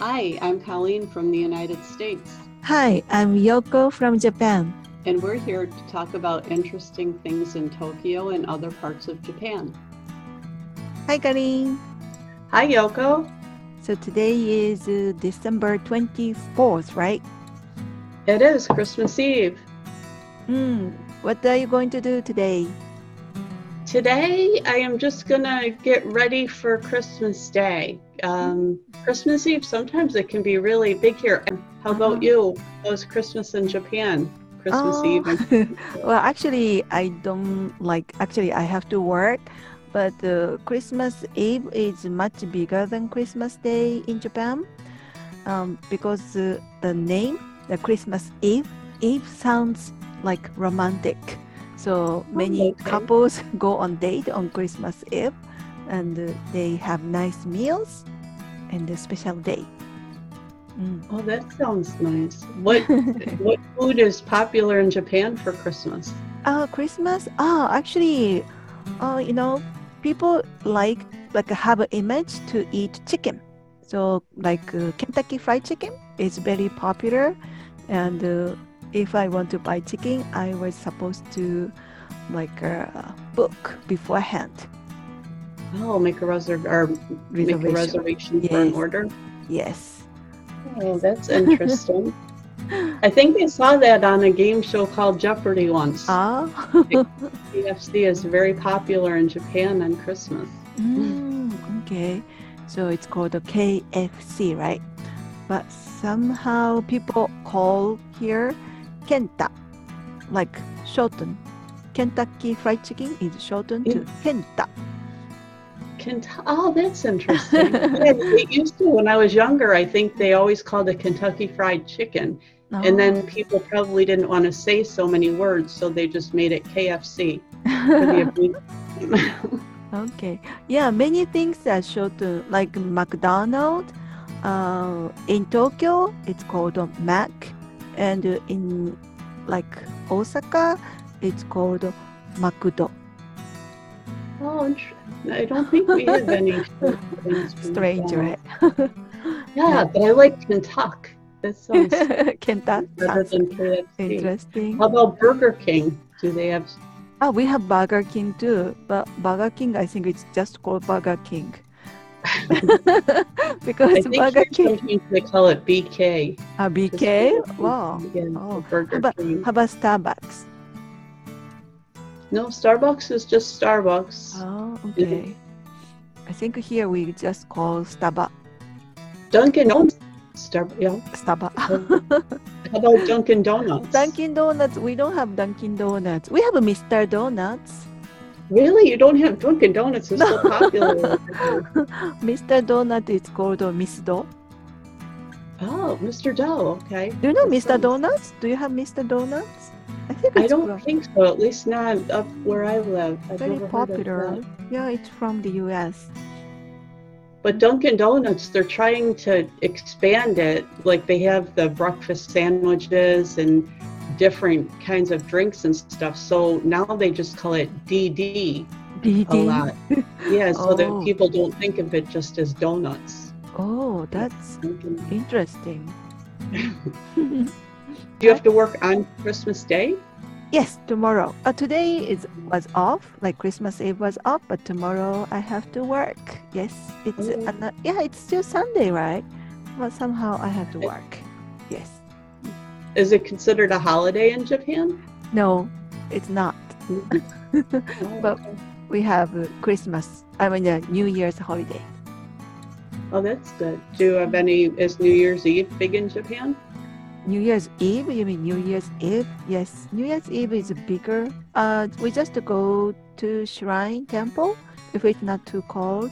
Hi, I'm Colleen from the United States, Hi, I'm Yoko from Japan. and we're here to talk about interesting things in Tokyo and other parts of Japan. Hi, Colleen. Hi, Yoko. So today is uh, December 24th, right? It is Christmas Eve. Hmm. What are you going to do today? Today, I am just gonna get ready for Christmas Day. Um, Christmas Eve, sometimes it can be really big here. How about Uh-huh. you? How's Christmas in Japan? Christmas Oh, Eve. well, actually, I don't like. Actually, I have to work, but uh, Christmas Eve is much bigger than Christmas Day in Japan, um, because uh, the name, the Christmas Eve, Eve sounds like romantic. So many okay. couples go on date on Christmas Eve, and they have nice meals and a special day. Mm. Oh, that sounds nice. What what food is popular in Japan for Christmas? Oh, Christmas? Oh, actually, uh, you know, people like like have an image to eat chicken. So like uh, Kentucky Fried Chicken is very popular, and uh, if I want to buy chicken, I was supposed to like uh, book beforehand Oh, make a reserv or make a reservation. reservation for an order. Yes. Oh, that's interesting. I think I saw that on a game show called Jeopardy once. Ah. KFC is very popular in Japan on Christmas. Mm, okay. So it's called a KFC, right? But somehow people call here Kenta, like shorten. Kentucky Fried Chicken is shortened to Kenta. Kent- oh, that's interesting. yeah, it used to when I was younger. I think they always called it Kentucky Fried Chicken, and then people probably didn't want to say so many words, so they just made it KFC. for the abbreviation. okay. Yeah, many things are shortened, like McDonald's. Uh, in Tokyo, it's called Mac, and in like Osaka, it's called Makudo. Oh. I don't think we have any short things from Strange, McDonald's. right? Yeah, but I like Kentucky. That sounds Kenta better than KFC. interesting. How about Burger King? Do they have? Oh, we have Burger King too, but Burger King, I think it's just called Burger King. I because think Burger King, they call it BK. uh, Just BK, wow. Again, Oh, Burger how about- King. How about Starbucks? No, Starbucks is just Starbucks. Oh, okay. I think here we just call Starbucks. Dunkin' Donuts. Star, yeah. Starbucks. How about Dunkin' Donuts? Dunkin' Donuts, we don't have Dunkin' Donuts. We have a Mr. Donuts. Really? You don't have Dunkin' Donuts? It's so popular. Mr. Donut is called uh, Misudo. oh, Mr. Doe. Okay. Do you know That Mr. sounds- Donuts? Do you have Mr. Donuts? I think I don't think so. At least not up where I live. I've very never heard of popular. Yeah, it's from the US. But Dunkin' Donuts, they're trying to expand it. Like they have the breakfast sandwiches and different kinds of drinks and stuff. So now they just call it DD a lot. Yeah, so Oh. that people don't think of it just as donuts. Oh, that's interesting. Do you have to work on Christmas Day? yes, tomorrow. Uh, today is was off, like Christmas Eve was off, but tomorrow I have to work. Yes, it's Oh. ano- yeah, it's still Sunday, right? But somehow I have to work. Yes. Is it considered a holiday in Japan? No, it's not. Oh, But- We have uh, Christmas. I mean, uh, New Year's holiday. oh, that's good. Do you have any? Is New Year's Eve big in Japan? New Year's Eve? You mean New Year's Eve? Yes, New Year's Eve is bigger. Uh, we just go to shrine temple if it's not too cold,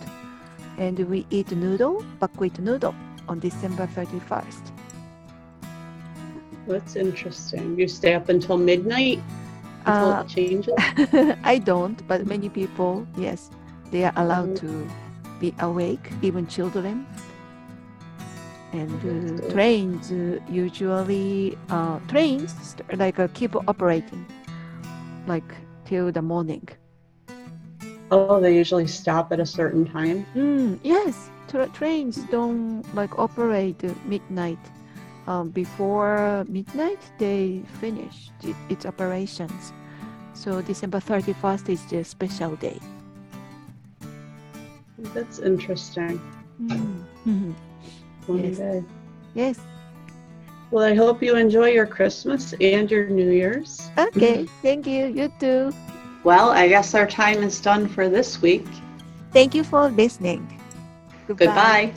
and we eat noodle, buckwheat noodle on December thirty first. That's interesting. You stay up until midnight until Uh, it changes. I don't, but many people, yes, they are allowed to be awake, even children. And uh, trains uh, usually uh, trains like uh, keep operating, like till the morning. Oh, they usually stop at a certain time. Mm, yes, tra- trains don't like operate midnight. Um, before midnight, they finish it, its operations. So December 31st is the special day. That's interesting. Mhm. One Yes. day. Yes. Well, I hope you enjoy your Christmas and your New Year's. Okay. Mm-hmm. Thank you. You too. Well, I guess our time is done for this week. Thank you for listening. Goodbye.